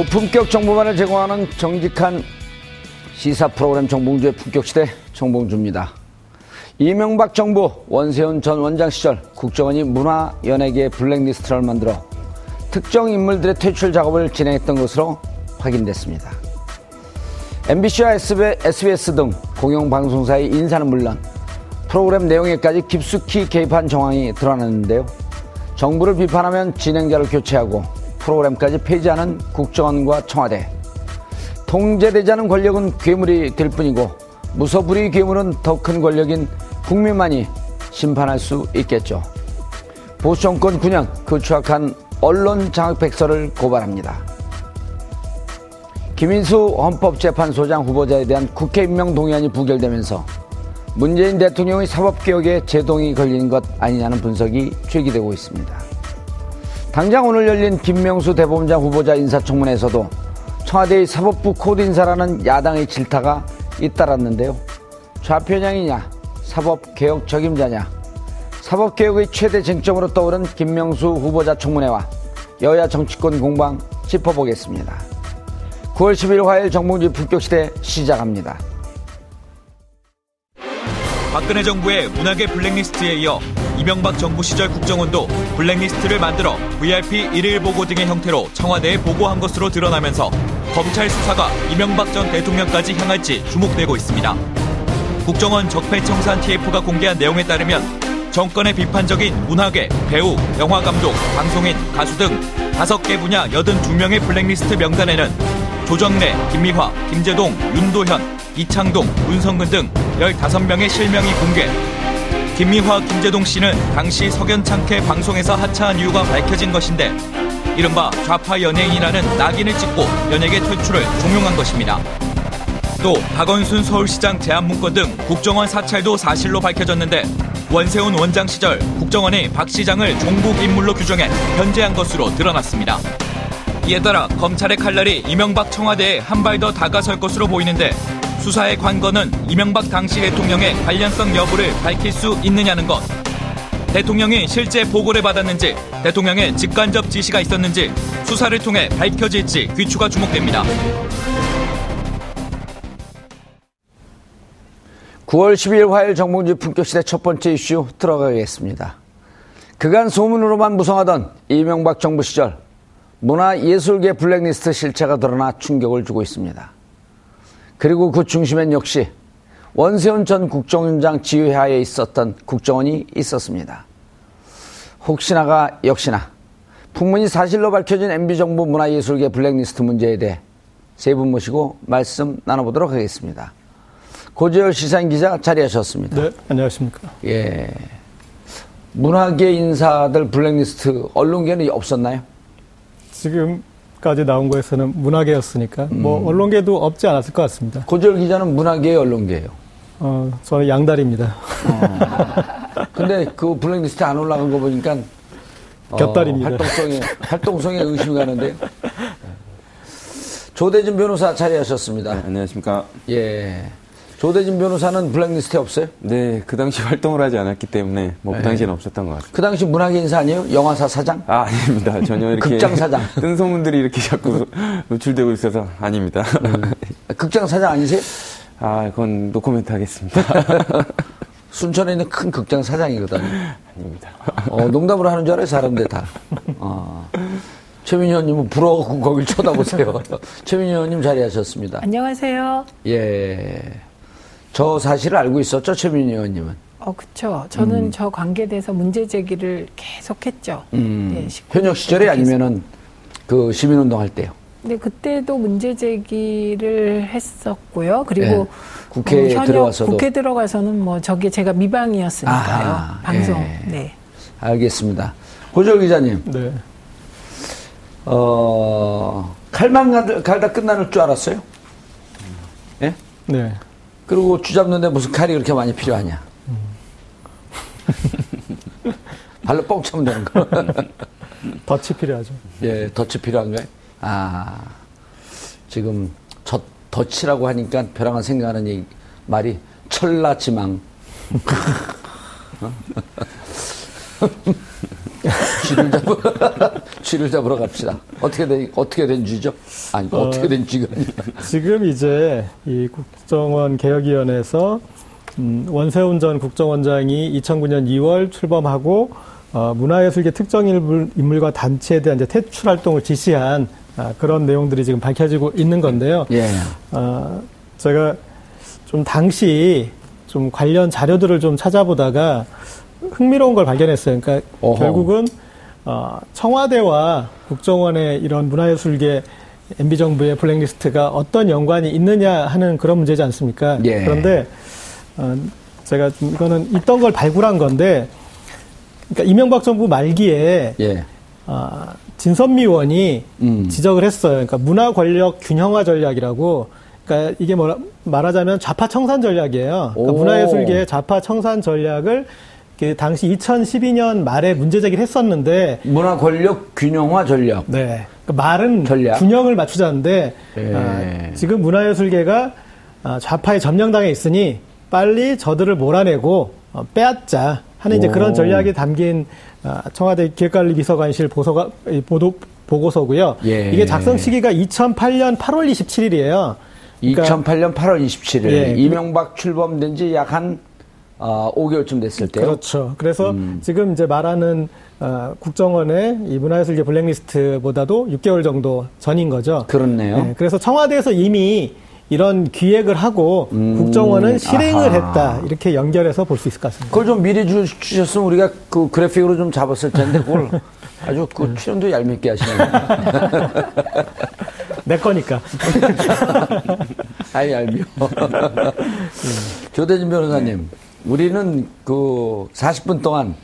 고품격 정보만을 제공하는 정직한 시사 프로그램 정봉주의 품격시대 정봉주입니다. 이명박 정부 원세훈 전 원장 시절 국정원이 문화연예계 블랙리스트를 만들어 특정 인물들의 퇴출 작업을 진행했던 것으로 확인됐습니다. MBC와 SBS 등 공영방송사의 인사는 물론 프로그램 내용에까지 깊숙이 개입한 정황이 드러났는데요. 정부를 비판하면 진행자를 교체하고 프로그램까지 폐지하는 국정원과 청와대. 통제되지 않은 권력은 괴물이 될 뿐이고 무소불위 괴물은 더 큰 권력인 국민만이 심판할 수 있겠죠. 보수 정권 9년 그 추악한 언론 장악 백서를 고발합니다. 김인수 헌법재판소장 후보자에 대한 국회 임명 동의안이 부결되면서 문재인 대통령의 사법개혁에 제동이 걸리는 것 아니냐는 분석이 제기되고 있습니다. 당장 오늘 열린 김명수 대법원장 후보자 인사청문회에서도 청와대의 사법부 코드 인사라는 야당의 질타가 잇따랐는데요. 좌편향이냐, 사법개혁 적임자냐, 사법개혁의 최대 쟁점으로 떠오른 김명수 후보자 청문회와 여야 정치권 공방 짚어보겠습니다. 9월 10일 화요일 정봉주 품격시대 시작합니다. 박근혜 정부의 문학의 블랙리스트에 이어 이명박 정부 시절 국정원도 블랙리스트를 만들어 VIP 일일 보고 등의 형태로 청와대에 보고한 것으로 드러나면서 검찰 수사가 이명박 전 대통령까지 향할지 주목되고 있습니다. 국정원 적폐청산 TF가 공개한 내용에 따르면 정권의 비판적인 문학계, 배우, 영화감독, 방송인, 가수 등 5개 분야 82명의 블랙리스트 명단에는 조정래, 김미화, 김재동, 윤도현, 이창동, 문성근 등 15명의 실명이 공개. 김미화, 김재동 씨는 당시 석연찮게 방송에서 하차한 이유가 밝혀진 것인데 이른바 좌파 연예인이라는 낙인을 찍고 연예계 퇴출을 종용한 것입니다. 또 박원순 서울시장 제안 문건 등 국정원 사찰도 사실로 밝혀졌는데 원세훈 원장 시절 국정원이 박 시장을 종북 인물로 규정해 변제한 것으로 드러났습니다. 이에 따라 검찰의 칼날이 이명박 청와대에 한 발 더 다가설 것으로 보이는데 수사의 관건은 이명박 당시 대통령의 관련성 여부를 밝힐 수 있느냐는 것. 대통령이 실제 보고를 받았는지, 대통령의 직간접 지시가 있었는지 수사를 통해 밝혀질지 귀추가 주목됩니다. 9월 12일 화요일 정봉주 품격시대 첫 번째 이슈 들어가겠습니다. 그간 소문으로만 무성하던 이명박 정부 시절 문화예술계 블랙리스트 실체가 드러나 충격을 주고 있습니다. 그리고 그 중심엔 역시 원세훈 전 국정원장 지휘하에 있었던 국정원이 있었습니다. 혹시나가 역시나 풍문이 사실로 밝혀진 MB정부 문화예술계 블랙리스트 문제에 대해 세 분 모시고 말씀 나눠보도록 하겠습니다. 고재열 시사인 기자 자리하셨습니다. 네, 안녕하십니까. 예. 문화계 인사들 블랙리스트 언론계는 없었나요? 지금 까지 나온 거에서는 문화계였으니까 음. 뭐 언론계도 없지 않았을 것 같습니다. 고재열 기자는 문화계 언론계예요. 어, 저는 양다리입니다. 근데 그 블랙리스트 안 올라간 거 보니까 어, 곁다리입니다. 활동성에 활동성에 의심이 가는데 조대진 변호사 자리하셨습니다. 네, 안녕하십니까. 예. 조대진 변호사는 블랙리스트에 없어요? 네, 그 당시 활동을 하지 않았기 때문에 뭐 그 당시에는 없었던 것 같습니다. 그 당시 문화계 인사 아니에요? 영화사 사장? 아, 아닙니다. 전혀 이렇게 극장 사장. 뜬 소문들이 이렇게 자꾸 노출되고 있어서 아닙니다. 극장 사장 아니세요? 아, 그건 노코멘트 하겠습니다. 순천에 있는 큰 극장 사장이거든요. 아닙니다. 어, 농담으로 하는 줄 알아요, 사람들 다. 어. 최민희 의원님은 부러워갖고 거길 쳐다보세요. 최민희 의원님 자리하셨습니다. 안녕하세요. 예. 저 사실을 알고 있었죠, 최민희 의원님은. 어, 그쵸. 저는 저 관계에 대해서 문제 제기를 계속했죠. 음. 예, 식구 현역 시절에 계속. 아니면은 그 시민운동 할 때요. 근데 그때도 문제 제기를 했었고요. 그리고 예. 국회에 현역 들어와서도. 국회 들어가서는 뭐 저게 제가 미방이었으니까요. 아하, 방송. 예. 네. 알겠습니다. 고절 기자님, 네. 어, 칼만 갈- 갈다 끝나는 줄 알았어요? 예? 네. 그리고 쥐 잡는데 무슨 칼이 그렇게 많이 필요하냐? 발로 뻥 차면 되는 거. 덫이 필요하죠. 예, 덫이 필요한가요? 아, 지금 저 덫이라고 하니까 벼랑한 생각하는 이 말이 철라지망. 어? 쥐를 잡으 쥐를 잡으러 갑시다. 어떻게 된 어떻게 된 쥐죠? 아니 어. 어떻게 된 쥐가 아니라. 지금 이제 이 국정원 개혁위원회에서 음, 원세훈 전 국정원장이 2009년 2월 출범하고 어, 문화예술계 특정 인물, 인물과 단체에 대한 이제 퇴출 활동을 지시한 아, 그런 내용들이 지금 밝혀지고 있는 건데요. 예. 어, 제가 좀 당시 좀 관련 자료들을 좀 찾아보다가 흥미로운 걸 발견했어요. 그러니까 어허. 결국은 어, 청와대와 국정원의 이런 문화예술계 MB 정부의 블랙리스트가 어떤 연관이 있느냐 하는 그런 문제지 않습니까? 예. 그런데 어, 제가 좀 이거는 있던 걸 발굴한 건데, 그러니까 이명박 정부 말기에 예. 아, 진선미 의원이 음. 지적을 했어요. 그러니까 문화 권력 균형화 전략이라고. 그러니까 이게 뭐라 말하자면 좌파 청산 전략이에요. 그러니까 오. 문화예술계의 좌파 청산 전략을 그 당시 2012년 말에 문제 제기를 했었는데 문화 권력 균형화 전략. 네. 그 말은 전략. 균형을 맞추자는데 예. 아, 지금 문화예술계가 아, 좌파의 점령당에 있으니 빨리 저들을 몰아내고 어, 빼앗자 하는 이제 오. 그런 전략이 담긴 아, 청와대 기획관리 비서관실 보소가 이 보도 보고서고요. 예. 이게 작성 시기가 2008년 8월 27일이에요. 2008년 8월 27일 예. 이명박 출범된 지 약한 어, 5개월쯤 됐을 때요. 그렇죠. 그래서 음. 지금 이제 말하는 어, 국정원의 이 문화예술계 블랙리스트보다도 6개월 정도 전인 거죠. 그렇네요. 네, 그래서 청와대에서 이미 이런 기획을 하고 음, 국정원은 실행을 아하. 했다 이렇게 연결해서 볼 수 있을 것 같습니다. 그걸 좀 미리 주, 주셨으면 우리가 그 그래픽으로 좀 잡았을 텐데 그걸 아주 그 출연도 얄밉게 하시네요. 내 거니까. 아이 얄미워. 조대진 변호사님, 우리는 그 40분 동안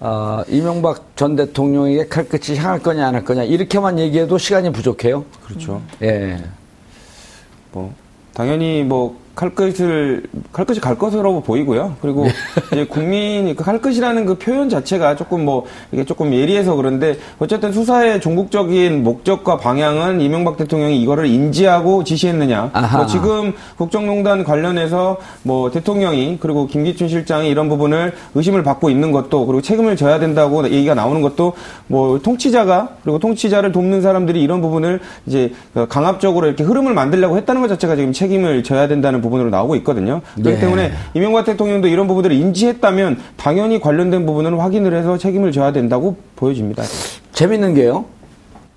어, 이명박 전 대통령에게 칼끝이 향할 거냐 안 할 거냐 이렇게만 얘기해도 시간이 부족해요. 그렇죠. 예. 뭐 당연히 뭐 칼끝을 칼끝이 갈 것으로 보이고요. 그리고 이제 국민이 그 칼끝이라는 그 표현 자체가 조금 뭐 이게 조금 예리해서 그런데 어쨌든 수사의 종국적인 목적과 방향은 이명박 대통령이 이거를 인지하고 지시했느냐. 아하. 뭐 지금 국정농단 관련해서 뭐 대통령이 그리고 김기춘 실장이 이런 부분을 의심을 받고 있는 것도 그리고 책임을 져야 된다고 얘기가 나오는 것도 뭐 통치자가 그리고 통치자를 돕는 사람들이 이런 부분을 이제 그 강압적으로 이렇게 흐름을 만들려고 했다는 것 자체가 지금 책임을 져야 된다는 부분 으로 나오고 있거든요. 그렇기 네. 때문에 이명박 대통령도 이런 부분들을 인지했다면 당연히 관련된 부분은 확인을 해서 책임을 져야 된다고 보여집니다. 재밌는 게요.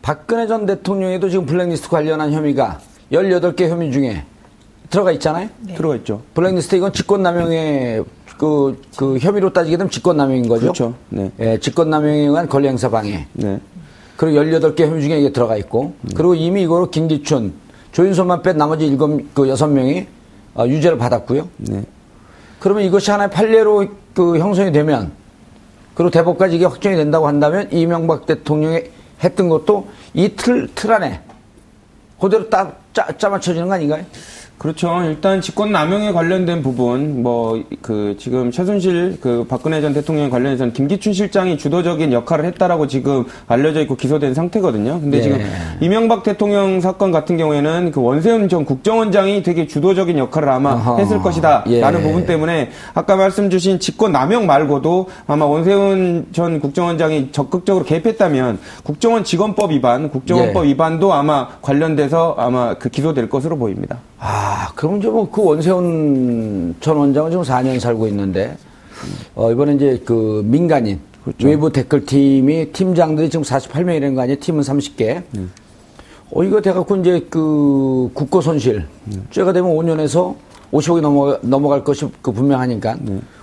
박근혜 전 대통령에도 지금 블랙리스트 관련한 혐의가 18개 혐의 중에 들어가 있잖아요. 들어가 있죠. 블랙리스트 이건 직권남용의 그, 그 혐의로 따지게 되면 직권남용인 거죠. 그렇죠. 네. 예, 직권남용에 의한 권리행사 방해. 네. 그리고 18개 혐의 중에 이게 들어가 있고. 그리고 이미 이거로 김기춘, 조윤선만 뺀 나머지 일곱, 그 여섯 명이 어, 유죄를 받았고요. 네. 그러면 이것이 하나의 판례로 그 형성이 되면 그리고 대법까지 이게 확정이 된다고 한다면 이명박 대통령이 했던 것도 이 틀, 틀 안에 그대로 딱 짜, 짜 맞춰지는 거 아닌가요? 그렇죠. 일단 직권 남용에 관련된 부분, 뭐, 그, 지금 최순실, 그, 박근혜 전 대통령 관련해서는 김기춘 실장이 주도적인 역할을 했다라고 지금 알려져 있고 기소된 상태거든요. 근데 예. 지금 이명박 대통령 사건 같은 경우에는 그 원세훈 전 국정원장이 되게 주도적인 역할을 아마 어허. 했을 것이다. 예. 라는 부분 때문에 아까 말씀 주신 직권 남용 말고도 아마 원세훈 전 국정원장이 적극적으로 개입했다면 국정원 직원법 위반, 국정원법 예. 위반도 아마 관련돼서 아마 그 기소될 것으로 보입니다. 아, 그럼 이제 뭐그 원세훈 전 원장은 지금 4년 살고 있는데, 어, 이번에 이제 그 민간인, 외부 댓글팀이 팀장들이 지금 48명이라는 거 아니에요? 팀은 30개. 어, 이거 돼갖고 이제 그 국고 손실. 죄가 되면 5년에서 50억이 넘어가, 넘어갈 것이 그 분명하니까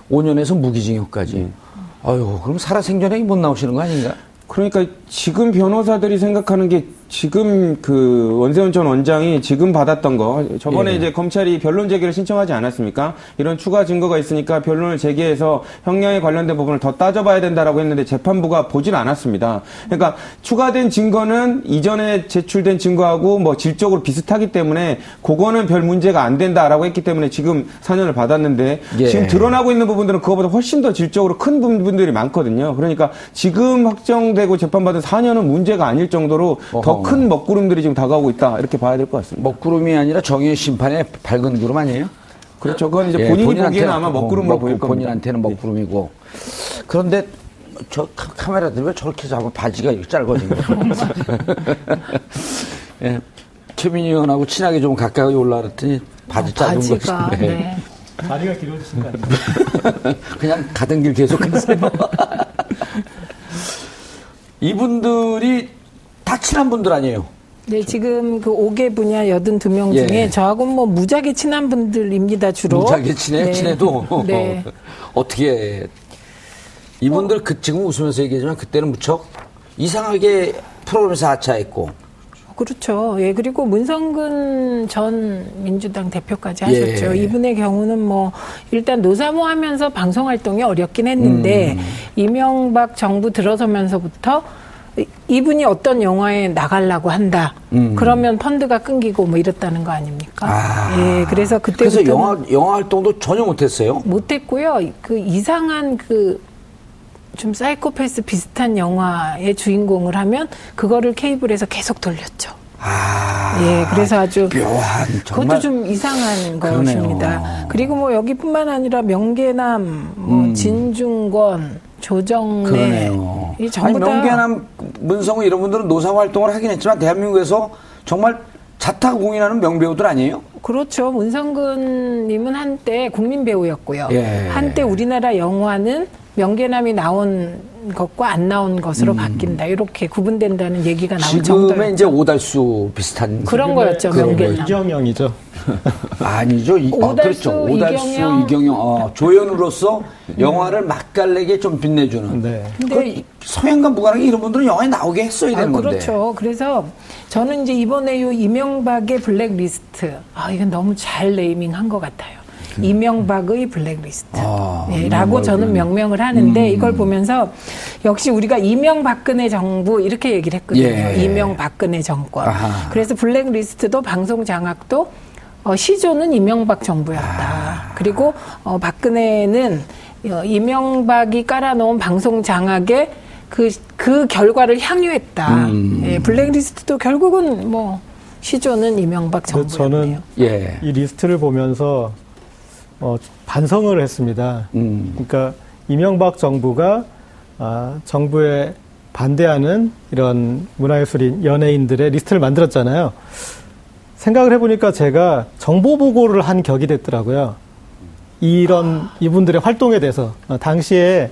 5년에서 무기징역까지. 아유, 그럼 살아생전에 못 나오시는 거 아닌가? 그러니까 지금 변호사들이 생각하는 게 지금 그 원세훈 전 원장이 지금 받았던 거 저번에 예. 이제 검찰이 변론 제기를 신청하지 않았습니까? 이런 추가 증거가 있으니까 변론을 제기해서 형량에 관련된 부분을 더 따져봐야 된다라고 했는데 재판부가 보질 않았습니다. 그러니까 추가된 증거는 이전에 제출된 증거하고 뭐 질적으로 비슷하기 때문에 그거는 별 문제가 안 된다라고 했기 때문에 지금 4년을 받았는데 예. 지금 드러나고 있는 부분들은 그거보다 훨씬 더 질적으로 큰 부분들이 많거든요. 그러니까 지금 확정되고 재판받은 4년은 문제가 아닐 정도로 더. 큰 먹구름들이 지금 다가오고 있다 이렇게 봐야 될 것 같습니다. 먹구름이 아니라 정의의 심판의 밝은 구름 아니에요? 그렇죠. 그건 이제 예, 본인이 보기에는 아마 먹구름으로 먹- 보일 겁니다. 본인한테는 먹구름이고. 그런데 저 카- 카메라들 왜 저렇게 잡아 바지가 거야? 예. 최민희 의원하고 친하게 좀 가까이 올라왔더니 바지 짧은 거지. 바지가 네. 네. 다리가 길어지신 거 아니에요? 그냥 가던 길 계속 가세요. 이분들이 다 친한 분들 아니에요? 네, 지금 그 5개 분야 82명 예. 중에 저하고 뭐 무지하게 친한 분들입니다, 주로. 무지하게 친해? 네. 친해도? 네. 어떻게 이분들 그 지금 웃으면서 얘기하지만 그때는 무척 이상하게 프로그램에서 하차했고 그렇죠. 예, 그리고 문성근 전 민주당 대표까지 예. 하셨죠. 이분의 경우는 뭐, 일단 노사모 하면서 방송 활동이 어렵긴 했는데, 음. 이명박 정부 들어서면서부터 이- 이분이 어떤 영화에 나가려고 한다. 음. 그러면 펀드가 끊기고 뭐 이랬다는 거 아닙니까? 아. 예, 그래서 그때부터. 그래서 영화 영화 활동도 전혀 못했어요. 못했고요. 그 이상한 그 좀 사이코패스 비슷한 영화의 주인공을 하면 그거를 케이블에서 계속 돌렸죠. 아, 예, 그래서 아주 묘한 그것도 좀 이상한 그러네요. 것입니다. 그리고 뭐 여기뿐만 아니라 명계남, 뭐 진중권, 조정래. 이 아니 전부 다 명계남, 문성우 이런 분들은 노사 활동을 하긴 했지만 대한민국에서 정말 자타 공인하는 명배우들 아니에요? 그렇죠. 문성근님은 한때 국민 배우였고요. 예. 한때 우리나라 영화는 명계남이 나온 것과 안 나온 것으로 바뀐다. 이렇게 구분된다는 얘기가 나올 음. 지금의 정도로 이제 오달수 비슷한 그런 거였죠. 그런 명계남. 이경영이죠. 아니죠. 이, 아, 오달수, 그렇죠. 오달수, 이경영. 이경영, 어, 조연으로서 영화를 맛깔나게 좀 빛내주는. 네. 근데 그 서양과 무관하게 이런 분들은 영화에 나오게 했어야 아, 되는 건데. 그렇죠. 그래서 저는 이제 이번에 요 이명박의 블랙리스트, 아, 이건 너무 잘 네이밍한 것 같아요. 이명박의 블랙리스트. 음. 아, 예, 라고 이명박의 저는 명명을 하는데 음. 이걸 보면서 역시 우리가 이명박근혜 정부 이렇게 얘기를 했거든요. 예. 이명박근혜 정권. 아하. 그래서 블랙리스트도 방송 장악도 어, 시조는 이명박 정부였다. 아. 그리고 어, 박근혜는 어, 이명박이 깔아놓은 방송 장악에 그, 그 결과를 향유했다. 음. 예, 블랙리스트도 결국은 뭐 시조는 이명박 정부였네요. 저는 예. 이 리스트를 보면서 어, 반성을 했습니다. 음. 그러니까 이명박 정부가 아, 정부에 반대하는 이런 문화예술인 연예인들의 리스트를 만들었잖아요. 생각을 해보니까 제가 정보 보고를 한 격이 됐더라고요. 이런 이분들의 활동에 대해서 어, 당시에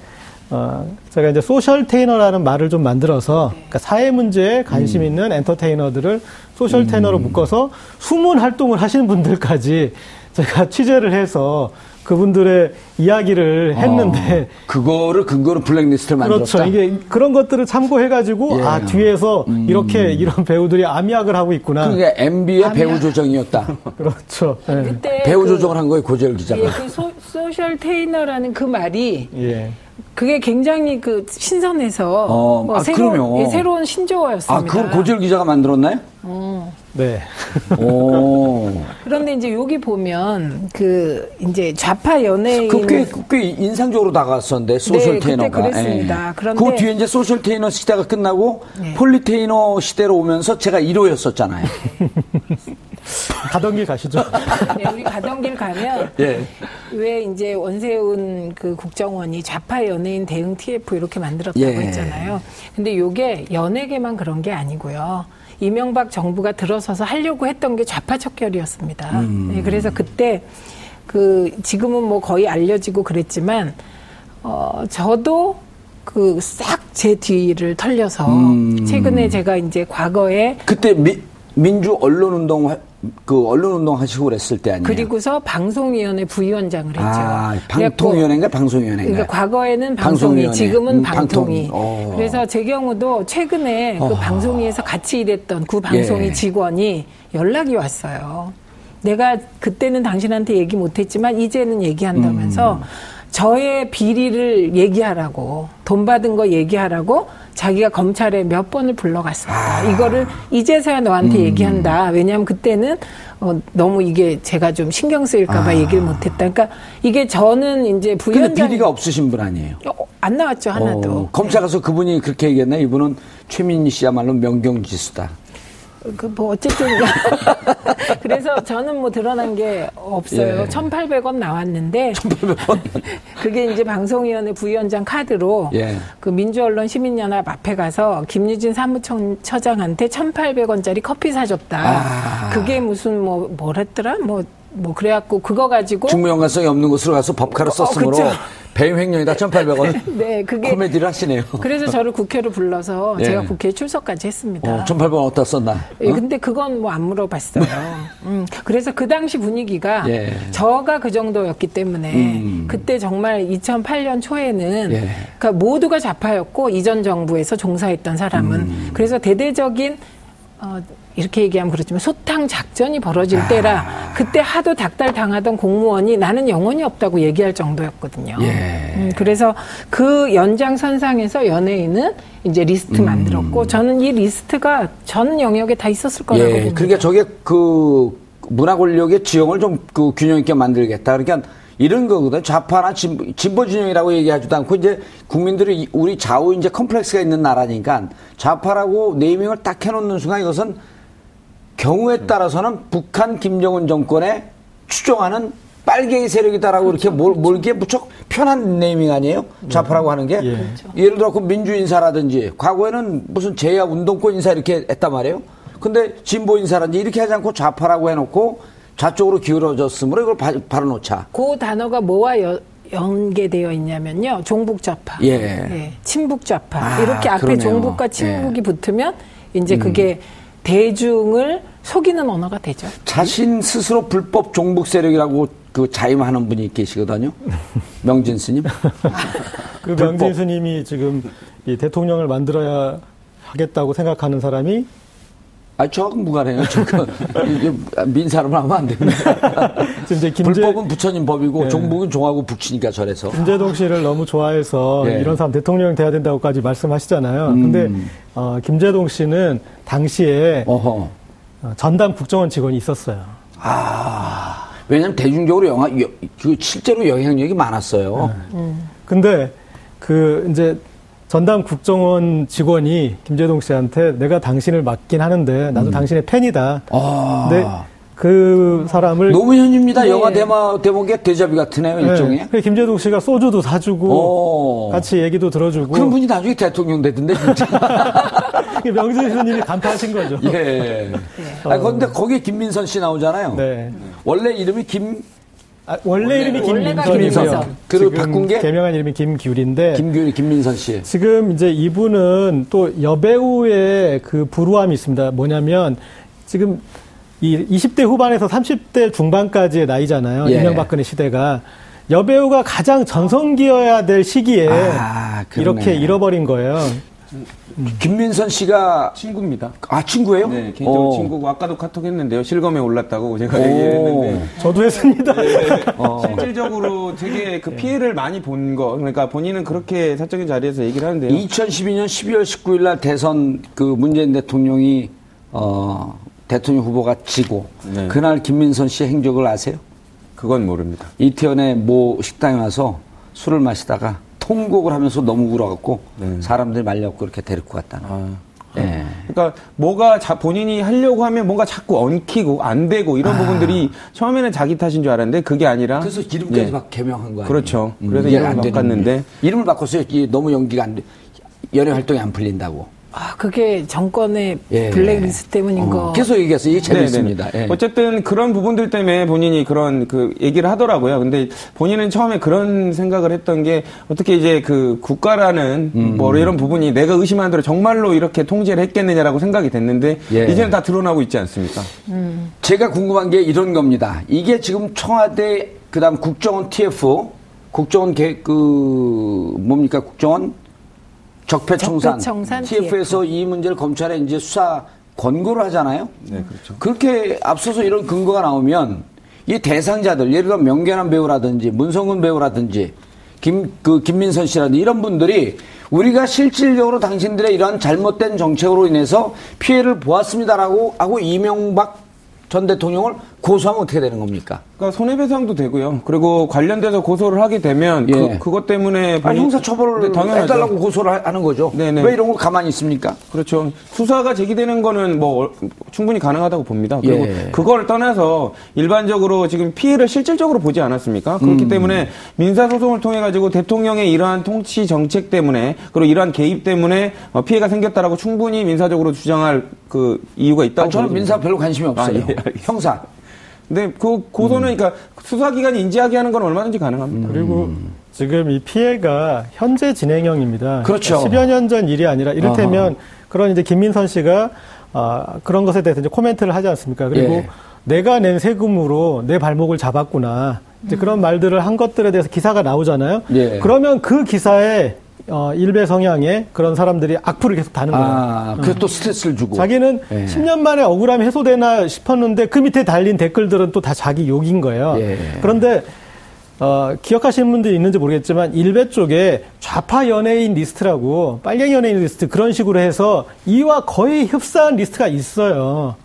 어, 제가 이제 소셜 테이너라는 말을 좀 만들어서 그러니까 사회 문제에 관심 있는 엔터테이너들을 소셜 테이너로 묶어서 숨은 활동을 하시는 분들까지 제가 취재를 해서 그분들의 이야기를 했는데 어, 그거를 근거로 블랙리스트를 만들었다. 그렇죠. 이게 그런 것들을 참고해 가지고 예. 아 뒤에서 이렇게 이런 배우들이 암약을 하고 있구나. 그게 MB의 배후 조종이었다. 그렇죠. 예. 그때 배후 그, 조종을 한 거예요 고재열 기자가. 예, 그 소, 소셜 테이너라는 그 말이 예. 그게 굉장히 그 신선해서 어, 뭐 아, 새로운, 그럼요. 예, 새로운 신조어였습니다. 아, 그걸 고재열 기자가 만들었나요? 어. 네. 오. 그런데 이제 여기 보면 그 이제 좌파 연예인 그꽤 꽤 인상적으로 다가왔었는데 소셜 네, 그때 테이너가. 그랬습니다. 예. 그런데- 그 뒤에 이제 소셜 테이너 시대가 끝나고 네. 폴리 테이너 시대로 오면서 제가 1호였었잖아요. 가던 길 가시죠. 네, 우리 가던 길 가면 예. 왜 이제 원세훈 그 국정원이 좌파 연예인 대응 TF 이렇게 만들었다고 예. 했잖아요. 근데 요게 연예계만 그런 게 아니고요. 이명박 정부가 들어서서 하려고 했던 게 좌파 척결이었습니다. 음. 네, 그래서 그때 그 지금은 뭐 거의 알려지고 그랬지만 어 저도 그 싹 제 뒤를 털려서 음. 최근에 제가 이제 과거에 그때 미- 민주 언론 운동 하- 그 언론 운동 하시고 그랬을 때 아니에요? 그리고서 방송위원회 부위원장을 했죠. 아, 방통위원회인가 방송위원회인가? 그러니까 과거에는. 방송위, 지금은 음, 방통위. 방통위. 어. 그래서 제 경우도 최근에 그 어. 방송위에서 같이 일했던 구 방송위 예. 직원이 연락이 왔어요. 내가 그때는 당신한테 얘기 못했지만 이제는 얘기한다면서 음. 저의 비리를 얘기하라고 돈 받은 거 얘기하라고 자기가 검찰에 몇 번을 불러갔습니다. 이거를 이제서야 너한테 얘기한다. 왜냐하면 그때는 어, 너무 이게 제가 좀 신경 쓰일까봐 얘기를 못했다. 그러니까 이게 저는 이제 부위원장 비리가 없으신 분 아니에요? 어, 안 나왔죠 하나도. 어, 검찰 가서 그분이 그렇게 얘기했나? 이분은 최민희 씨야말로 명경지수다. 그 뭐 어쨌든 그래서 저는 뭐 드러난 게 없어요. 예. 1,800원 나왔는데 그게 이제 방송위원회 부위원장 카드로 예. 그 민주언론 시민연합 앞에 가서 김유진 사무처장한테 1,800원짜리 커피 사줬다. 아. 그게 무슨 뭐 뭐랬더라? 뭐 뭐 그래갖고 그거 가지고 직무 연관성이 없는 곳으로 가서 법카를 어, 썼으므로 그쵸. 배임 횡령이다 1,800원. 네 그게 코미디를 하시네요. 그래서 저를 국회로 불러서 예. 제가 국회에 출석까지 했습니다. 어, 1,800원 어디다 썼나? 예, 어? 근데 그건 뭐 안 물어봤어요. 음, 그래서 그 당시 분위기가 예. 저가 그 정도였기 때문에 음. 그때 정말 2008년 초에는 예. 그러니까 모두가 좌파였고 이전 정부에서 종사했던 사람은 음. 그래서 대대적인 어, 이렇게 얘기하면 그렇지만 소탕 작전이 벌어질 아. 때라 그때 하도 닦달 당하던 공무원이 나는 영혼이 없다고 얘기할 정도였거든요. 예. 음, 그래서 그 연장선상에서 연예인은 이제 리스트 만들었고 저는 이 리스트가 전 영역에 다 있었을 거라고 음. 예. 봅니다. 그러니까 저게 그 문화 권력의 지형을 좀 그 균형 있게 만들겠다. 그러니까 이런 거거든. 좌파나 진보, 진보 진영이라고 얘기하지도 않고 이제 국민들이 이- 우리 좌우 이제 컴플렉스가 있는 나라니까 좌파라고 네이밍을 딱 해놓는 순간 이것은 경우에 따라서는 북한 김정은 정권에 추종하는 빨갱이 세력이다라고 이렇게 몰, 몰기에 무척 편한 네이밍 아니에요? 좌파라고 하는 게. 예. 예를 들어 그 민주 인사라든지 과거에는 무슨 제야 운동권 인사 이렇게 했단 말이에요. 근데 진보 인사라든지 이렇게 하지 않고 좌파라고 해놓고 좌쪽으로 기울어졌으므로 이걸 바, 바로 놓자. 그 단어가 뭐와 여- 연계되어 있냐면요. 종북 좌파, 예. 친북 좌파 아, 이렇게 앞에 그러네요. 종북과 친북이 예. 붙으면 이제 그게 대중을 속이는 언어가 되죠. 자신 스스로 불법 종북 세력이라고 그 자임하는 분이 계시거든요. 명진 스님. 그. 명진 스님이 지금 이 대통령을 만들어야 하겠다고 생각하는 사람이 아, 저 무관해요. 저 그, 이게 민사를 하면 안 됩니다. 김재 불법은 부처님 법이고 예. 종북은 종하고 북치니까 저래서. 김재동 씨를 너무 좋아해서 예. 이런 사람 대통령 돼야 된다고까지 말씀하시잖아요. 음. 근데 어, 김재동 씨는 당시에 어허. 어, 전담 국정원 직원이 있었어요. 아. 왜냐면 대중적으로 영화, 여- 그 실제로 영향력이 많았어요. 근데 그 이제 전담 국정원 직원이 김재동 씨한테 내가 당신을 맡긴 하는데 나도 당신의 팬이다. 음. 아. 근데 그 사람을 노무현입니다. 네. 영화 대마, 대목의 대자비 같으네요, 일종의. 네. 그래서 김재동 씨가 소주도 사주고 오. 같이 얘기도 들어주고 그런 분이 나중에 대통령 되던데, 진짜. 명진 스님이 간파하신 거죠. 예. 아, 근데 거기에 김민선 씨 나오잖아요. 네. 원래 이름이 김, 아, 원래 이름이 김민선이고요. 김민선. 그리고 바꾼 게? 개명한 이름이 김규리인데 김규리, 김민선 씨. 지금 이제 이분은 또 여배우의 그 불우함이 있습니다. 뭐냐면 지금 이 20대 후반에서 30대 중반까지의 나이잖아요. 예. 이명박근혜 시대가. 여배우가 가장 전성기여야 될 시기에 아. 이렇게 잃어버린 거예요. 김민선 씨가 친구입니다. 아 친구예요? 네, 개인적으로 어. 친구고 아까도 카톡 했는데요. 실검에 올랐다고 제가 오. 얘기를 했는데 저도 했습니다. 어. 실질적으로 되게 그 피해를 많이 본 거. 그러니까 본인은 그렇게 사적인 자리에서 얘기를 하는데요. 2012년 12월 19일 날 대선 그 문재인 대통령이 어 대통령 후보가 지고 네. 그날 김민선 씨 행적을 아세요? 그건 모릅니다. 이태원의 모 식당에 와서 술을 마시다가 통곡을 하면서 너무 울어갖고 네. 사람들이 말려갖고 이렇게 데리고 갔다는. 아. 예. 그러니까 뭐가 자- 본인이 하려고 하면 뭔가 자꾸 얹히고 안 되고 이런 부분들이 처음에는 자기 탓인 줄 알았는데 그게 아니라 그래서 이름까지 예. 막 개명한 거 아니에요? 그렇죠. 음, 그래서 이름을 바꿨는데 거예요. 이름을 바꿨어요. 이 너무 연기가 안 돼. 연예 활동이 안 풀린다고. 아, 그게 정권의 예. 블랙리스트 때문인 어, 거. 계속 얘기했어요. 이게 재밌습니다. 네네. 예. 어쨌든 그런 부분들 때문에 본인이 그런 그 얘기를 하더라고요. 근데 본인은 처음에 그런 생각을 했던 게 어떻게 이제 그 국가라는 음. 뭐 이런 부분이 내가 의심한 대로 정말로 이렇게 통제를 했겠느냐라고 생각이 됐는데 예. 이제는 다 드러나고 있지 않습니까? 제가 궁금한 게 이런 겁니다. 이게 지금 청와대 그다음 국정원 TF 국정원 개, 그 뭡니까 국정원 적폐청산, 적폐청산 TF에서 이 문제를 검찰에 이제 수사 권고를 하잖아요. 네, 그렇죠. 그렇게 앞서서 이런 근거가 나오면 이 대상자들 예를 들어 명계남 배우라든지 문성근 배우라든지 김 그 김민선 씨라든지 이런 분들이 우리가 실질적으로 당신들의 이런 잘못된 정책으로 인해서 피해를 보았습니다라고 하고 이명박 전 대통령을 고소하면 어떻게 되는 겁니까? 그러니까 손해배상도 되고요. 그리고 관련돼서 고소를 하게 되면 예. 그, 그것 때문에 아니, 본인- 형사처벌을 네, 당연하죠. 해달라고 고소를 하- 하는 거죠. 네네. 왜 이런 걸 가만히 있습니까? 그렇죠. 수사가 제기되는 거는 뭐 어- 충분히 가능하다고 봅니다. 그리고 예. 그걸 떠나서 일반적으로 지금 피해를 실질적으로 보지 않았습니까? 그렇기 음. 때문에 민사 소송을 통해 가지고 대통령의 이러한 통치 정책 때문에 그리고 이러한 개입 때문에 어, 피해가 생겼다라고 충분히 민사적으로 주장할 그 이유가 있다고 아, 저는. 민사 별로 관심이 없어요. 아, 예. 형사. 근데 그 고소는 그러니까 수사기관이 인지하게 하는 건 얼마든지 가능합니다. 그리고 지금 이 피해가 현재 진행형입니다. 그렇죠. 10여 년 전 일이 아니라 이를테면 그런 이제 김민선 씨가 아, 그런 것에 대해서 이제 코멘트를 하지 않습니까? 그리고 예. 내가 낸 세금으로 내 발목을 잡았구나. 이제 그런 말들을 한 것들에 대해서 기사가 나오잖아요. 예. 그러면 그 기사에 어, 일베 성향의 그런 사람들이 악플을 계속 다는 거예요. 아, 그래서 또 스트레스를 주고. 자기는 예. 10년 만에 억울함이 해소되나 싶었는데 그 밑에 달린 댓글들은 또 다 자기 욕인 거예요. 예. 그런데 어, 기억하시는 분들이 있는지 모르겠지만 일베 쪽에 좌파 연예인 리스트라고 빨갱이 연예인 리스트 그런 식으로 해서 이와 거의 흡사한 리스트가 있어요.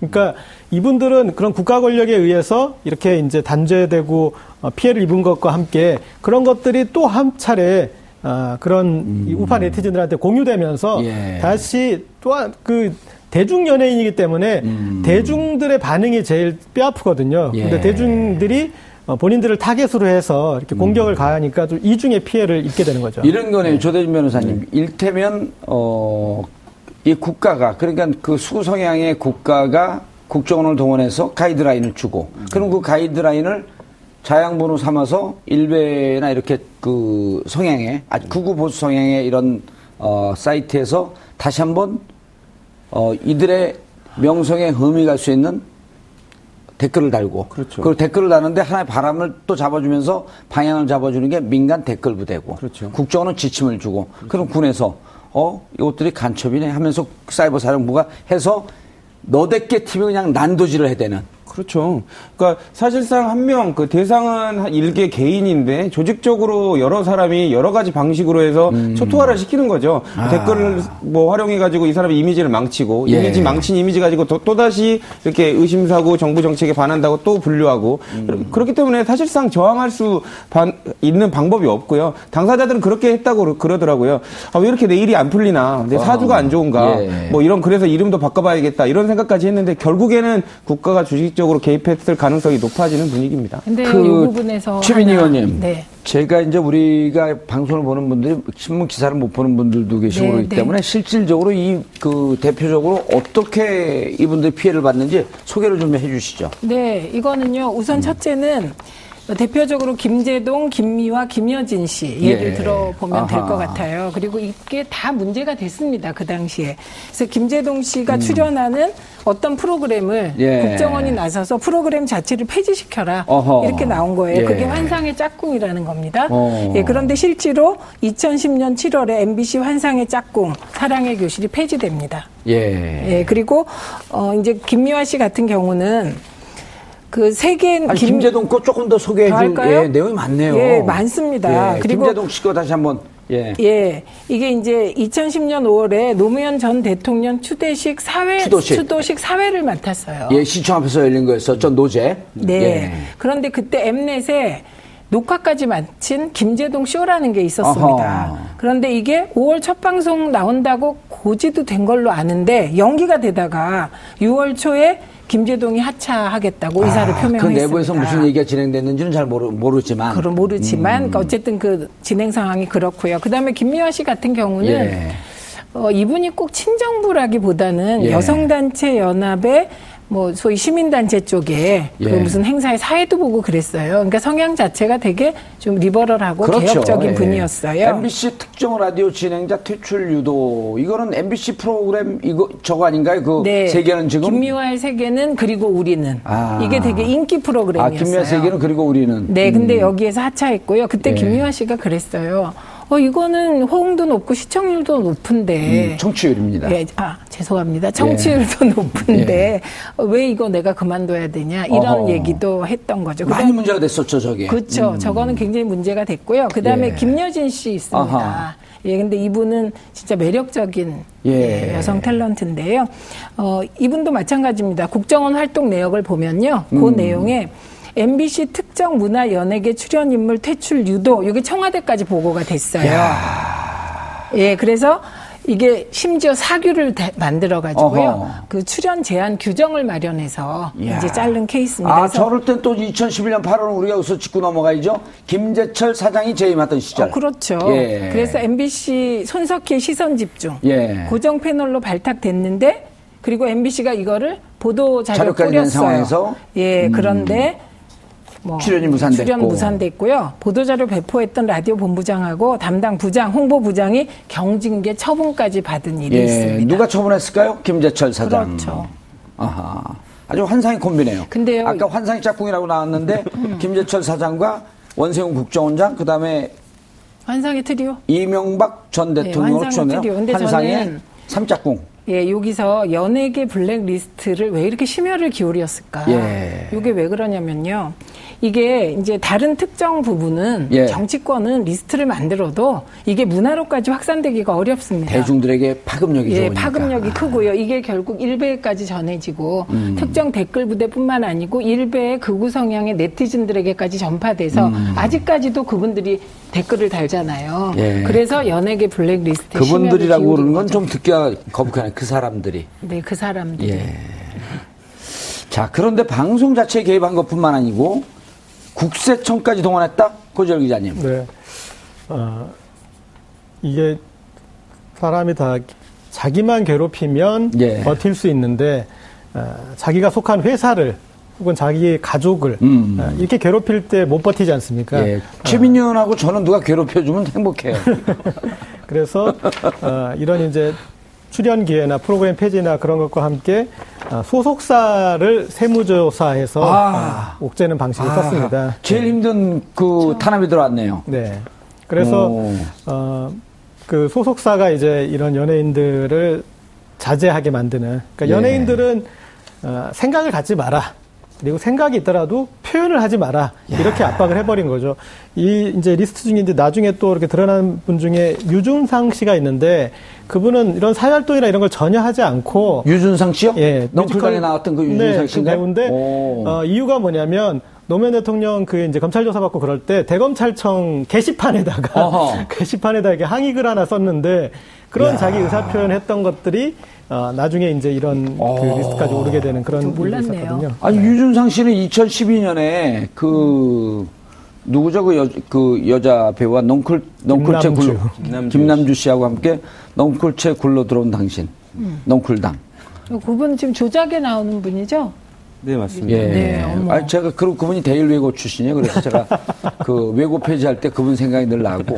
그러니까 이분들은 그런 국가 권력에 의해서 이렇게 이제 단죄되고 어, 피해를 입은 것과 함께 그런 것들이 또 한 차례 아, 그런 이 우파 네티즌들한테 공유되면서 음. 예. 다시 또한 그 대중 연예인이기 때문에 대중들의 반응이 제일 뼈아프거든요. 음. 예. 근데 대중들이 어, 본인들을 타겟으로 해서 이렇게 공격을 가하니까 좀 이중의 피해를 입게 되는 거죠. 음. 이런 거네요. 조대진 변호사님. 일테면, 어, 이 국가가, 그러니까 그 수구 성향의 국가가 국정원을 동원해서 가이드라인을 주고, 그럼 그 가이드라인을 자양분으로 삼아서 일베나 이렇게 그 성향의, 아주 극우 보수 성향의 이런, 어, 사이트에서 다시 한번, 어, 이들의 명성에 흠이 갈 수 있는 댓글을 달고 그렇죠. 그 댓글을 다는데 하나의 바람을 또 잡아주면서 방향을 잡아주는 게 민간 댓글 부대고 그렇죠. 국정원은 지침을 주고 그럼 군에서 어 이것들이 간첩이네 하면서 사이버 사령부가 해서 너댓게 팀이 그냥 난도질을 해대는 그렇죠. 그러니까 사실상 한 명 그 대상은 한 일개 개인인데 조직적으로 여러 사람이 여러 가지 방식으로 해서 음. 초토화를 시키는 거죠. 댓글을 뭐 활용해 가지고 이 사람의 이미지를 망치고 아. 예. 이미지 망친 이미지 가지고 또, 다시 이렇게 의심사고 정부 정책에 반한다고 또 분류하고 음. 그렇기 때문에 사실상 저항할 수 반- 있는 방법이 없고요. 당사자들은 그렇게 했다고 그러- 그러더라고요. 아, 왜 이렇게 내 일이 안 풀리나? 내 사주가 안 좋은가? 예. 뭐 이런 그래서 이름도 바꿔봐야겠다 이런 생각까지 했는데 결국에는 국가가 주식적으로 개입했을 가능성이 높아지는 분위기입니다. 근데 그 이 부분에서 최민희 하나- 의원님 네. 제가 이제 우리가 방송을 보는 분들이 신문 기사를 못 보는 분들도 계시고 네, 그렇기 네. 때문에 실질적으로 이 그 대표적으로 어떻게 이분들이 피해를 받는지 소개를 좀 해주시죠. 네, 이거는요. 우선 첫째는 대표적으로 김재동, 김미화, 김여진 씨 예를 예. 들어보면 될. 것 같아요. 그리고 이게 다 문제가 됐습니다. 그 당시에. 그래서 김재동 씨가 음. 출연하는 어떤 프로그램을 예. 국정원이 나서서 프로그램 자체를 폐지시켜라 어허. 이렇게 나온 거예요. 예. 그게 환상의 짝꿍이라는 겁니다. 어. 예, 그런데 실제로 2010년 7월에 MBC 환상의 짝꿍 사랑의 교실이 폐지됩니다. 예. 예, 그리고 어 이제 김미화 씨 같은 경우는 그 세계 아니, 김재동 거 조금 더 소개해 더 줄? 예, 내용이 많네요. 예, 많습니다. 예, 그리고 김재동 씨거 다시 한번 예. 예, 이게 이제 2010년 5월에 노무현 전 대통령 추대식 사회 추도식. 사회를 맡았어요. 예, 시청 앞에서 열린 거였었죠. 노제. 네. 예. 그런데 그때 엠넷에 녹화까지 마친 김재동 쇼라는 게 있었습니다. 아하. 그런데 이게 5월 첫 방송 나온다고 고지도 된 걸로 아는데 연기가 되다가 6월 초에 김재동이 하차하겠다고 의사를 아, 표명했습니다. 그 내부에서 무슨 얘기가 진행됐는지는 잘 모르, 모르지만. 그럼 모르지만 음. 어쨌든 그 진행 상황이 그렇고요. 그다음에 김미화 씨 같은 경우는 예. 어, 이분이 꼭 친정부라기보다는 예. 여성단체 연합의 뭐 소위 시민단체 쪽에 그 예. 무슨 행사에 사회도 보고 그랬어요. 그러니까 성향 자체가 되게 좀 리버럴하고 개혁적인 예. 분이었어요. MBC 특정 라디오 진행자 퇴출 유도 이거는 MBC 프로그램 이거 저거 아닌가요? 그 세계는 지금 네. 김미화의 세계는 그리고 우리는 아. 이게 되게 인기 아 프로그램이었어요. 김미아 세계는 그리고 우리는 네, 근데 음. 여기에서 하차했고요. 그때 예. 김미화 씨가 그랬어요. 어, 이거는 호응도 높고 시청률도 높은데. 음, 청취율입니다. 예, 아, 죄송합니다. 청취율도 높은데 어, 왜 이거 내가 그만둬야 되냐 이런 예. 어허. 얘기도 했던 거죠. 많이 그다음- 문제가 됐었죠 저게. 그렇죠. 음. 저거는 굉장히 문제가 됐고요. 그다음에 예. 김여진 씨 있습니다. 아하. 예, 근데 이분은 진짜 매력적인 예. 예, 여성 탤런트인데요. 어, 이분도 마찬가지입니다. 국정원 활동 내역을 보면요. 그 음. 내용에 MBC 특정 문화 연예계 출연 인물 퇴출 유도 이게 청와대까지 보고가 됐어요. 예, 그래서 이게 심지어 사규를 만들어 가지고요. 그 출연 제한 규정을 마련해서 이야. 이제 자른 케이스입니다. 아, 저럴 땐 또 2011년 8월 우리가 여기서 짚고 넘어가야죠. 김재철 사장이 재임하던 시절. 어, 그렇죠. 예. 그래서 MBC 손석희 시선 집중 예. 고정 패널로 발탁됐는데 그리고 MBC가 이거를 보도 자료 자료까지 낸 뿌렸어요. 상황에서? 예, 음. 그런데 뭐 출연이 무산됐고. 출연 무산됐고요. 보도 자료 배포했던 라디오 본부장하고 담당 부장, 홍보 부장이 경징계 처분까지 받은 일이 예. 있습니다. 누가 처분했을까요? 김재철 사장. 그렇죠. 아하. 아주 환상의 콤비네요. 근데요. 음. 아까 환상의 짝꿍이라고 나왔는데 김재철 사장과 원세훈 국정원장 그다음에 환상의 트리오. 이명박 전 네, 대통령을 환상의 추천해요. 근데 환상의 저는 삼짝꿍. 예, 여기서 연예계 블랙리스트를 왜 이렇게 심혈을 기울였을까? 예. 이게 왜 그러냐면요. 이게 이제 다른 특정 부분은 예. 정치권은 리스트를 만들어도 이게 문화로까지 확산되기가 어렵습니다. 대중들에게 파급력이 예, 좋으니까. 파급력이 크고요. 이게 결국 일베에까지 전해지고 음. 특정 댓글 부대뿐만 아니고 일베의 극우 성향의 네티즌들에게까지 전파돼서 아직까지도 그분들이 댓글을 달잖아요. 음. 예. 그래서 연예계 블랙리스트 그분들이라고 그러는 건 좀 듣기가 거북하네. 그 사람들이. 네, 그 사람들이. 예. 자, 그런데 방송 자체에 개입한 것뿐만 아니고 국세청까지 동원했다? 고재열 기자님. 네. 어, 이게 사람이 다 자기만 괴롭히면 예. 버틸 수 있는데 어, 자기가 속한 회사를 혹은 자기 가족을 음. 어, 이렇게 괴롭힐 때 못 버티지 않습니까? 예. 최민현하고 저는 누가 괴롭혀주면 행복해요. 그래서 어, 이런 이제 출연 기회나 프로그램 폐지나 그런 것과 함께 어, 소속사를 세무조사해서 아. 어, 옥죄는 방식을 썼습니다. 제일 힘든 그 탄압이 들어왔네요. 네. 그래서 오. 어, 그 소속사가 이제 이런 연예인들을 자제하게 만드는. 그러니까 예. 연예인들은 어, 생각을 갖지 마라. 그리고 생각이 있더라도 표현을 하지 마라. 이렇게 압박을 해버린 거죠. 이 이제 리스트 중에 이제 나중에 또 이렇게 드러난 분 중에 유준상 씨가 있는데 그분은 이런 사회활동이나 이런 걸 전혀 하지 않고 유준상 씨요? 예, 넝쿨당에 나왔던 그 유준상 네, 씨인가요? 그 배우인데 오. 어, 이유가 뭐냐면 노무현 대통령 그 이제 검찰 조사 받고 그럴 때 대검찰청 게시판에다가. 게시판에다 이렇게 항의글 하나 썼는데 그런 야. 자기 의사 표현했던 것들이 어, 나중에 이제 이런 그 어. 리스트까지 오르게 되는 그런 몰랐네요. 있었거든요. 아니 유준상 씨는 2012년에 그 누구죠 그, 여, 그 여자 배우와 넝쿨 넝쿨채. 굴러 김남주. 김남주 씨하고 함께 넝쿨채 굴러 들어온 당신 넝쿨당 그분 지금 조작에 나오는 분이죠? 네, 맞습니다. 예. 네. 아 제가 그 그분이 대일 외고 출신이에요. 그래서 제가 그 외고 폐지할 때 그분 생각이 늘 나고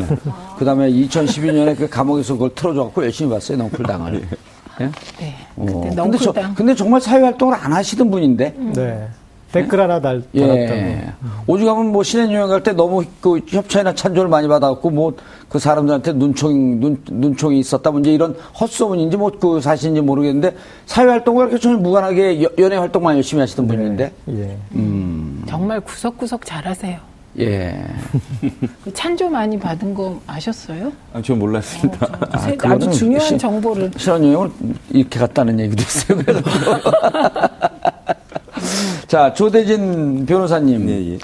그다음에 2012년에 그 감옥에서 그걸 틀어줘갖고 열심히 봤어요. 넝쿨당을. 예? 네. 어. 그때 근데, 저. 근데 정말 사회 활동을 안 하시던 분인데. 네. 댓글 하나 달, 달았다고. 예. 오죽하면 뭐 신혼여행 갈 때 너무 그 협찬이나 찬조를 많이 받아갖고 뭐 그 사람들한테 눈총, 눈, 눈총이 있었다. 뭐 이런 헛소문인지 뭐 그 사실인지 모르겠는데 사회 활동과 이렇게 전혀 무관하게 여- 연애 활동만 열심히 하시던 분인데. 예. 정말 구석구석 잘하세요. 예. 그 찬조 많이 받은 거 아셨어요? 아, 저 몰랐습니다. 세- 그거는 아주 중요한 시- 정보를 신혼여행을 이렇게 갔다는 얘기도 있어요. 그래서. 자, 조대진 변호사님. 네, 예.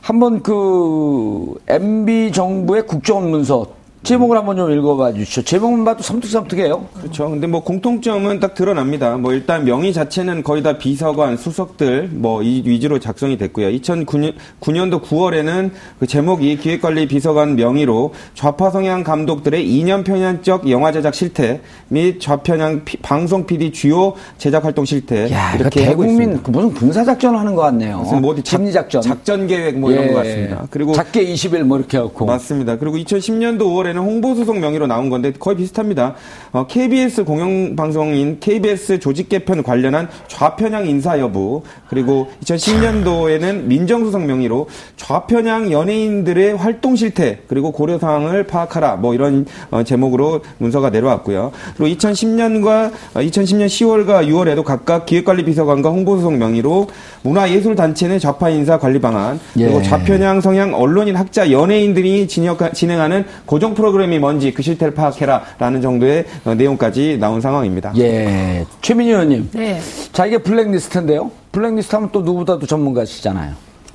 한번 그 MB 정부의 국정원 문서 제목을 한번 좀 읽어봐 주시죠. 제목만 봐도 섬뜩섬뜩해요. 그렇죠. 근데 뭐 공통점은 딱 드러납니다. 뭐 일단 명의 자체는 거의 다 비서관, 수석들 뭐 이 위주로 작성이 됐고요. 2009년 9년도 9월에는 그 제목이 기획관리 비서관 명의로 좌파 성향 감독들의 이념 편향적 영화 제작 실태 및 좌편향 피- 방송 PD 주요 제작 활동 실태 야, 이렇게 하고 대국민. 그 무슨 군사 작전을 하는 것 같네요. 무슨 뭐 심리 작전. 작전 계획 뭐 이런 예. 것 같습니다. 그리고 작게 20일 뭐 이렇게 해갖고. 맞습니다. 그리고 2010년도 5월에는 홍보수석 명의로 나온 건데 거의 비슷합니다. 어, KBS 공영방송인 KBS 조직 개편 관련한 좌편향 인사 여부 그리고 2010년도에는 민정수석 명의로 좌편향 연예인들의 활동 실태 그리고 고려 사항을 파악하라 뭐 이런 어, 제목으로 문서가 내려왔고요. 그리고 2010년과 2010년 10월과 6월에도 각각 기획관리비서관과 홍보수석 명의로 문화예술단체 내 좌파 인사 관리 방안 그리고 예. 좌편향 성향 언론인 학자 연예인들이 진행하는 고정 프로그램이 뭔지 그 실태를 파악해라라는 정도의 어, 내용까지 나온 상황입니다. 예. 최민희 의원님. 네. 자, 이게 블랙리스트인데요. 블랙리스트 하면 또 누구보다도 전문가시잖아요.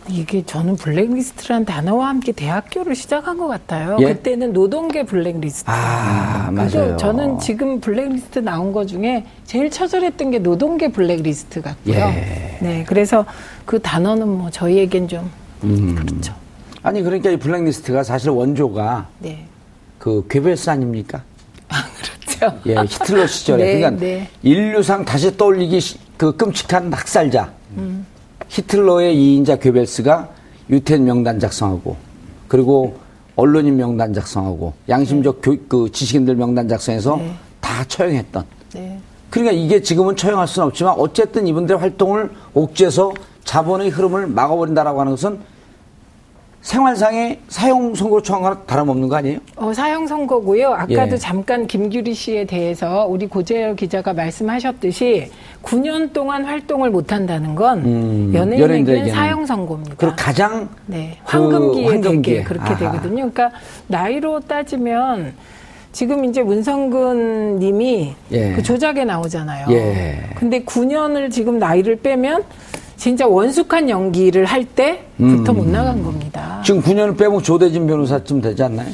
이게 저는 블랙리스트란 단어와 함께 대학교를 시작한 것 같아요. 예? 그때는 노동계 블랙리스트. 아, 맞아요. 저는 지금 블랙리스트 나온 거 중에 제일 처절했던 게 노동계 블랙리스트 같고요. 예. 네, 그래서 그 단어는 뭐 저희에겐 좀 음. 그렇죠. 아니, 그러니까 이 블랙리스트가 사실 원조가 네, 그 괴벨스 아닙니까? 그렇죠. 예, 히틀러 시절에. 네, 그러니까 네. 인류상 다시 떠올리기 시- 그 끔찍한 학살자. 음. 히틀러의 이인자 괴벨스가 유태인 명단 작성하고 그리고 언론인 명단 작성하고 양심적 교, 그 지식인들 명단 작성해서 네. 다 처형했던. 네. 그러니까 이게 지금은 처형할 수는 없지만 어쨌든 이분들의 활동을 옥죄서 자본의 흐름을 막아버린다라고 하는 것은 생활상의 사형 선고로 처한 거나 다름없는 거 아니에요? 어, 사형 선고고요. 아까도 예. 잠깐 김규리 씨에 대해서 우리 고재열 기자가 말씀하셨듯이 9년 동안 활동을 못 한다는 건 음, 연예인에게는. 사형 선고입니다. 그리고 가장 네, 그 황금기에 황금기에. 되게 그렇게 아하. 되거든요. 그러니까 나이로 따지면 지금 이제 문성근 님이 예. 그 조작에 나오잖아요. 예. 근데 9년을 지금 나이를 빼면 진짜 원숙한 연기를 할 때부터 음. 못 나간 겁니다. 지금 9년을 빼면 조대진 변호사쯤 되지 않나요?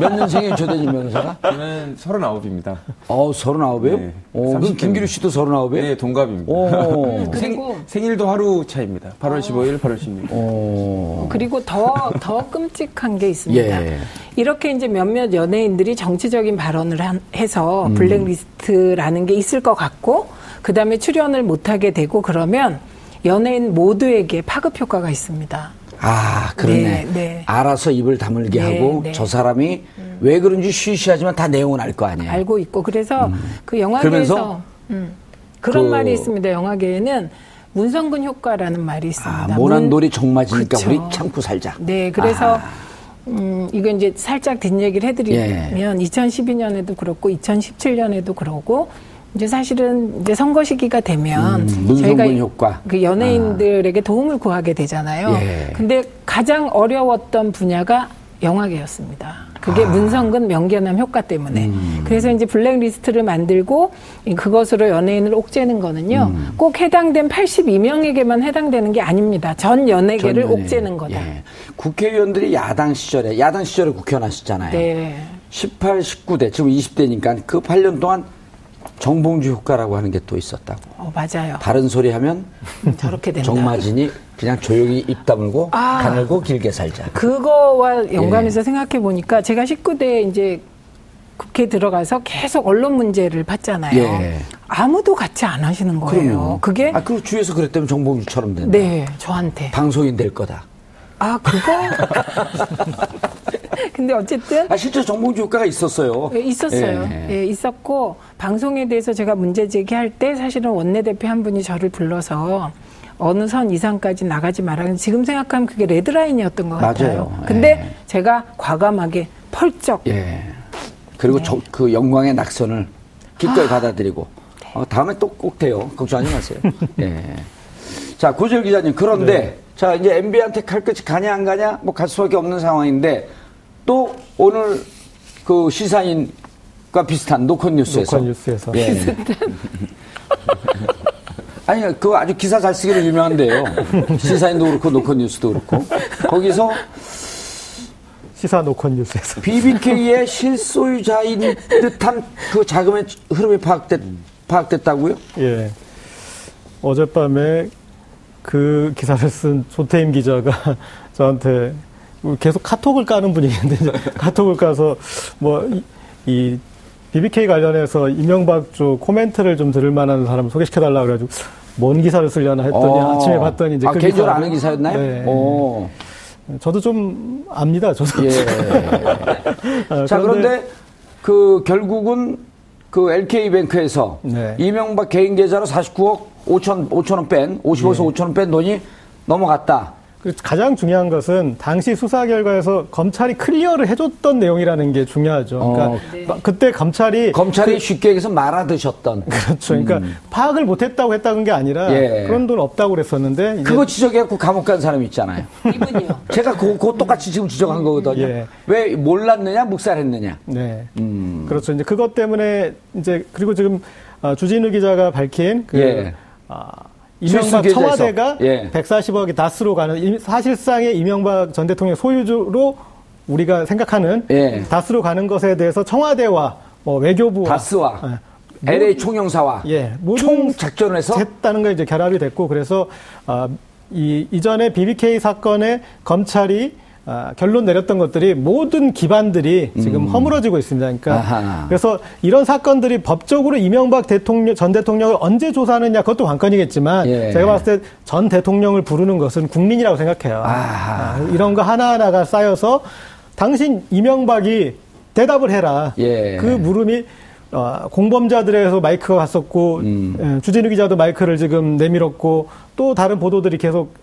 몇 년생이에요, 조대진 변호사가? 저는 39입니다. 어, 39이에요? 네, 어, 그럼 30 김기루 씨도 39이에요? 네, 동갑입니다. 오. 그리고 생 일도 하루 차입니다. 8월 15일, 8월 16일. 어. 그리고 더, 더 끔찍한 게 있습니다. 예. 이렇게 이제 몇몇 연예인들이 정치적인 발언을 한- 해서 음. 블랙리스트라는 게 있을 것 같고, 그 다음에 출연을 못하게 되고 그러면 연예인 모두에게 파급 효과가 있습니다. 아, 그러네. 네, 네. 알아서 입을 다물게 네, 하고 네. 저 사람이 왜 그런지 쉬쉬하지만 다 내용은 알 거 아니에요. 알고 있고, 그래서 그 영화계에서 음. 음, 그런 그- 말이 있습니다. 영화계에는 문성근 효과라는 말이 있습니다. 아, 모난 돌이 그쵸. 우리 참고 살자. 네, 그래서 아. 음, 이거 이제 살짝 뒷얘기를 해드리면 예. 2012년에도 그렇고 2017년에도 그러고 이제 사실은 이제 선거 시기가 되면 음, 문성근 효과. 그 연예인들에게 도움을 구하게 되잖아요. 예. 근데 가장 어려웠던 분야가 영화계였습니다. 그게 아. 문성근 명계남 효과 때문에. 음. 그래서 이제 블랙리스트를 만들고 이 그것으로 연예인을 옥죄는 거는요. 음. 꼭 해당된 82명에게만 해당되는 게 아닙니다. 전 연예계를 전 연예인. 옥죄는 거다. 예. 국회의원들이 야당 시절에, 야당 시절에 국회의원 하셨잖아요. 네. 18, 19대, 지금 20대니까 그 8년 동안 정봉주 효과라고 하는 게 또 있었다고. 어, 맞아요. 다른 소리 하면 저렇게 된다. 정마진이 그냥 조용히 입 다물고 아. 가늘고 길게 살자. 그거와 연관해서 생각해 보니까 제가 19대 이제 국회 들어가서 계속 언론 문제를 봤잖아요. 예. 아무도 같이 안 하시는 거예요. 그게 아, 그리고 주위에서 그랬다면 정봉주처럼 된다. 네 저한테 방송인 될 거다. 아 그거 근데 어쨌든 아, 실제 정봉주 효과가 있었어요. 예, 있었어요. 예. 예, 있었고 방송에 대해서 제가 문제 제기할 때 사실은 원내대표 한 분이 저를 불러서 어느 선 이상까지 나가지 말아. 지금 생각하면 그게 레드라인이었던 것 같아요. 맞아요. 근데 예. 제가 과감하게 펄쩍 예. 네. 그리고 저, 그 영광의 낙선을 기꺼이 받아들이고 네. 어, 다음에 또 꼭 돼요. 걱정하지 마세요. 예. 자 고재열 기자님 그런데 네. 자 이제 MB한테 칼 끝이 가냐 안 가냐 뭐 갈 수밖에 없는 상황인데 또 오늘 그 시사인과 비슷한 노컷 뉴스에서 노컷 뉴스에서. 예. 아니 그거 아주 기사 잘 쓰기로 유명한데요. 시사인도 그렇고 노컷 뉴스도 그렇고 거기서 시사 노컷 뉴스에서. BBK의 실소유자인 듯한 그 자금의 흐름이 파악됐, 파악됐다고요? 예. 어젯밤에 그 기사를 쓴 조태임 기자가 저한테 계속 카톡을 까는 분위기인데 이제 카톡을 까서 뭐이 BBK 관련해서 이명박 쪽 코멘트를 좀 들을 만한 사람 소개시켜 달라 그래가지고 뭔 기사를 쓰려나 했더니 어. 아침에 봤더니 이제 아, 그 개인적으로 아는 기사였나요? 네. 오. 저도 좀 압니다. 저도. 예. 어, 자, 그런데 그 결국은 그 LK뱅크에서 네. 이명박 개인 계좌로 49억 5천, 5천 원 뺀, 50억에서 예. 5천 원뺀 돈이 넘어갔다. 그 가장 중요한 것은 당시 수사 결과에서 검찰이 클리어를 해줬던 내용이라는 게 중요하죠. 그러니까 어. 마- 그때 검찰이 검찰이 쉽게 얘기해서 말아드셨던. 그렇죠. 그러니까 파악을 못했다고 했다는 게 아니라 음. 예. 그런 돈 없다고 그랬었는데 이제 그거 지적해갖고 감옥 간 사람 있잖아요. 이분이요. 제가 그거, 그거 똑같이 지금 지적한 거거든요. 예. 왜 몰랐느냐, 묵살했느냐. 네. 음. 그렇죠. 이제 그것 때문에 이제 그리고 지금 아, 주진우 기자가 밝힌 그 예. 아, 이명박. 청와대가 예. 140억이 다스로 가는 이- 사실상의 이명박 전 대통령 소유주로 우리가 생각하는 예. 다스로 가는 것에 대해서 청와대와 뭐 외교부와 다스와 예. LA 총영사와 예, 총 작전을 해서 했다는 게 이제 결합이 됐고 그래서 아, 이 이전에 BBK 사건에 검찰이 아, 결론 내렸던 것들이 모든 기반들이 지금 허물어지고 있습니다. 그러니까 음. 아하. 그래서 이런 사건들이 법적으로 이명박 대통령 전 대통령을 언제 조사하느냐 그것도 관건이겠지만 예. 제가 봤을 때 전 대통령을 부르는 것은 국민이라고 생각해요. 아, 이런 거 하나하나가 쌓여서 당신 이명박이 대답을 해라. 예. 그 물음이 어, 공범자들에서 마이크가 갔었고 음. 예, 주진우 기자도 마이크를 지금 내밀었고 또 다른 보도들이 계속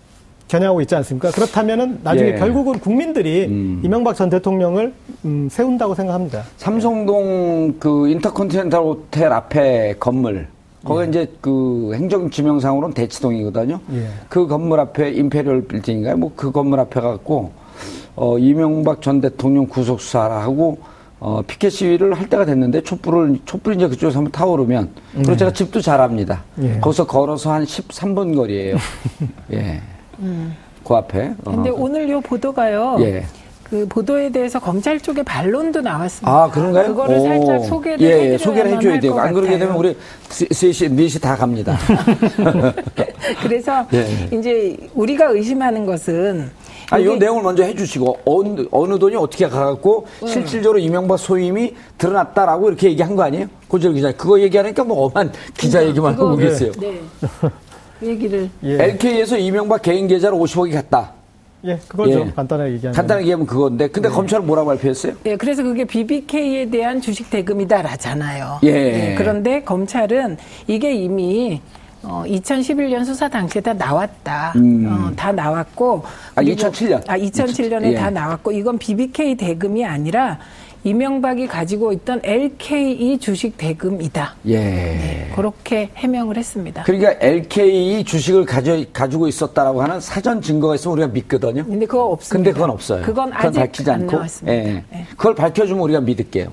겨냥하고 있지 않습니까? 그렇다면은 나중에 예. 결국은 국민들이 음. 이명박 전 대통령을 음, 세운다고 생각합니다. 삼성동 그 인터컨티넨탈 호텔 앞에 건물 거기 이제 그 행정 지명상으로는 대치동이거든요. 예. 그 건물 앞에 임페리얼 빌딩인가요? 뭐 그 건물 앞에 갖고 어 이명박 전 대통령 구속 수사라 하고 어 피켓 시위를 할 때가 됐는데 촛불을 촛불이 이제 그쪽에서 한번 타오르면 그리고 제가 집도 잘 압니다. 예. 거기서 걸어서 한 13분 거리예요. 예. 그 앞에. 어. 근데 오늘 요 보도가요. 예. 그 보도에 대해서 검찰 쪽의 반론도 나왔습니다. 아, 그런가요? 그거를 오. 살짝 소개를 예, 예, 소개를 해줘야 돼요. 것안 그러게. 되면 우리 3시, 4시 다 갑니다. 그래서 예. 이제 우리가 의심하는 것은 아, 이 이게- 내용을 먼저 해주시고, 어느, 어느 돈이 어떻게 가갖고, 실질적으로 이명박 소임이 드러났다라고 이렇게 얘기한 거 아니에요? 고재열 기자. 그거 얘기하니까 뭐 엄한 기자 얘기만 하고 계세요. 네. 그 얘기를 예, LK에서 이명박 개인 계좌로 50억이 갔다. 예 그거죠. 예. 간단하게 얘기하면. 간단하게 얘기하면 그건데, 근데 검찰은 뭐라고 발표했어요? 예, 그래서 그게 BBK에 대한 주식 대금이다라잖아요. 예. 그런데 검찰은 이게 이미 어, 2011년 수사 당시에 다 나왔다. 음. 어, 다 나왔고. 아, 그리고- 2007년. 아, 2007년에 예. 다 나왔고 이건 BBK 대금이 아니라 이명박이 가지고 있던 LKE 주식 대금이다. 예. 그렇게 해명을 했습니다. 그러니까 LKE 주식을 가져, 가지고 있었다라고 하는 사전 증거가 있으면 우리가 믿거든요. 근데 그거 없습니다. 근데 그건 없어요. 그건 그건 아직 밝히지 안 않고. 나왔습니다. 예. 예. 그걸 밝혀주면 우리가 믿을게요.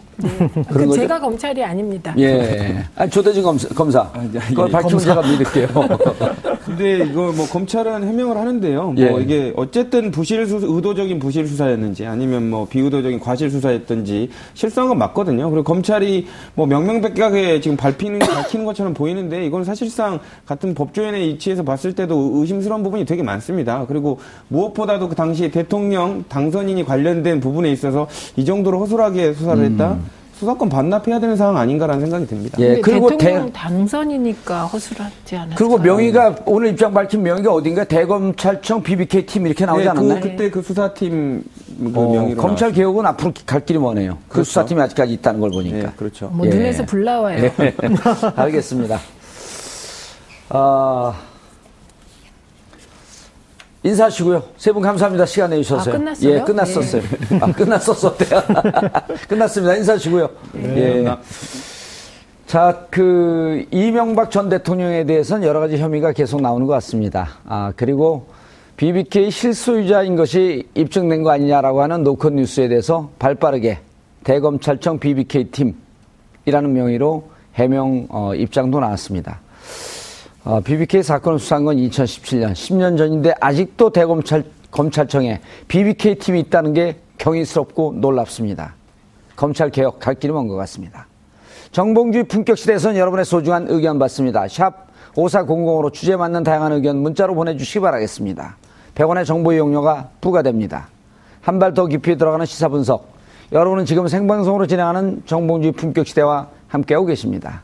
그런 거죠. 제가 검찰이 아닙니다. 예. 아니, 조대진 검사, 검사. 아, 그걸 예, 밝히면 제가 믿을게요. 근데 이거 뭐 검찰은 해명을 하는데요. 뭐 예. 이게 어쨌든 부실 수 의도적인 부실 수사였는지 아니면 뭐 비의도적인 과실 수사였든지 실수한 건 맞거든요. 그리고 검찰이 뭐 명명백백하게 지금 밝히는 밝히는 것처럼 보이는데 이건 사실상 같은 법조인의 이치에서 봤을 때도 의심스러운 부분이 되게 많습니다. 그리고 무엇보다도 그 당시 대통령 당선인이 관련된 부분에 있어서 이 정도로 허술하게 수사를 했다. 수사권 반납해야 되는 상황 아닌가라는 생각이 듭니다. 예, 그리고 대통령 대- 당선이니까 허술하지 않았어요. 그리고 명의가 오늘 입장 밝힌 명의가 어딘가 대검찰청 BBK 팀 이렇게 나오지 예, 않았나요? 그, 그때 그 수사팀 그 어, 명의로 검찰 나왔- 개혁은 앞으로 갈 길이 머네요. 그 그렇죠. 수사팀이 아직까지 있다는 걸 보니까. 예, 그렇죠. 뭐 예. 눈에서 불 나와요. 알겠습니다. 아, 인사하시고요. 세 분 감사합니다. 시간 내주셔서요. 아, 끝났어요? 예, 끝났었어요. 아, 끝났었어요. 끝났습니다. 인사하시고요. 예. 자, 그, 이명박 전 대통령에 대해서는 여러 가지 혐의가 계속 나오는 것 같습니다. 아, 그리고 BBK 실소유자인 것이 입증된 거 아니냐라고 하는 노컷 뉴스에 대해서 발 빠르게 대검찰청 BBK 팀이라는 명의로 해명 어, 입장도 나왔습니다. 어, BBK 사건을 수사한 건 2017년, 10년 전인데 아직도 대검찰 검찰청에 BBK 팀이 있다는 게 경이스럽고 놀랍습니다. 검찰 개혁 갈 길이 먼 것 같습니다. 정봉주의 품격 시대에서는 여러분의 소중한 의견 받습니다. 샵 5400으로 주제 맞는 다양한 의견 문자로 보내주시기 바라겠습니다. 100원의 정보 이용료가 부과됩니다. 한 발 더 깊이 들어가는 시사 분석. 여러분은 지금 생방송으로 진행하는 정봉주의 품격 시대와 함께하고 계십니다.